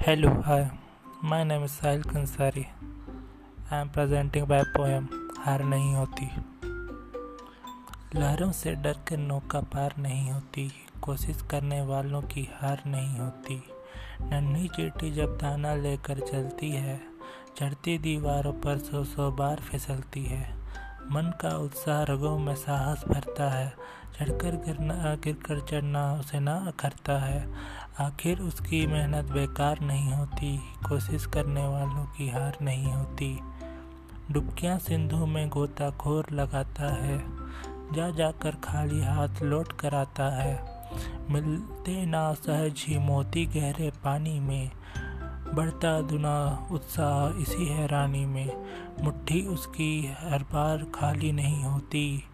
Hello, hi. My name is Sahil Kansari. I am presenting my poem हार नहीं होती लहरों से डर कर नौका पार नहीं होती कोशिश करने वालों की हार नहीं होती नन्ही चीटी जब दाना लेकर चलती है चढ़ती दीवारों पर सौ सौ बार फिसलती है मन का उत्साह रगों में साहस भरता है। चढ़कर गिरना गिर कर चढ़ना उसे ना अखरता है। आखिर उसकी मेहनत बेकार नहीं होती, कोशिश करने वालों की हार नहीं होती। डुबकियाँ सिंधु में गोताखोर लगाता है। जा, जाकर खाली हाथ लौट कर आता है। मिलते ना सहज ही मोती गहरे पानी में। बढ़ता दुना उत्साह इसी हैरानी में मुट्ठी उसकी हर बार खाली नहीं होती।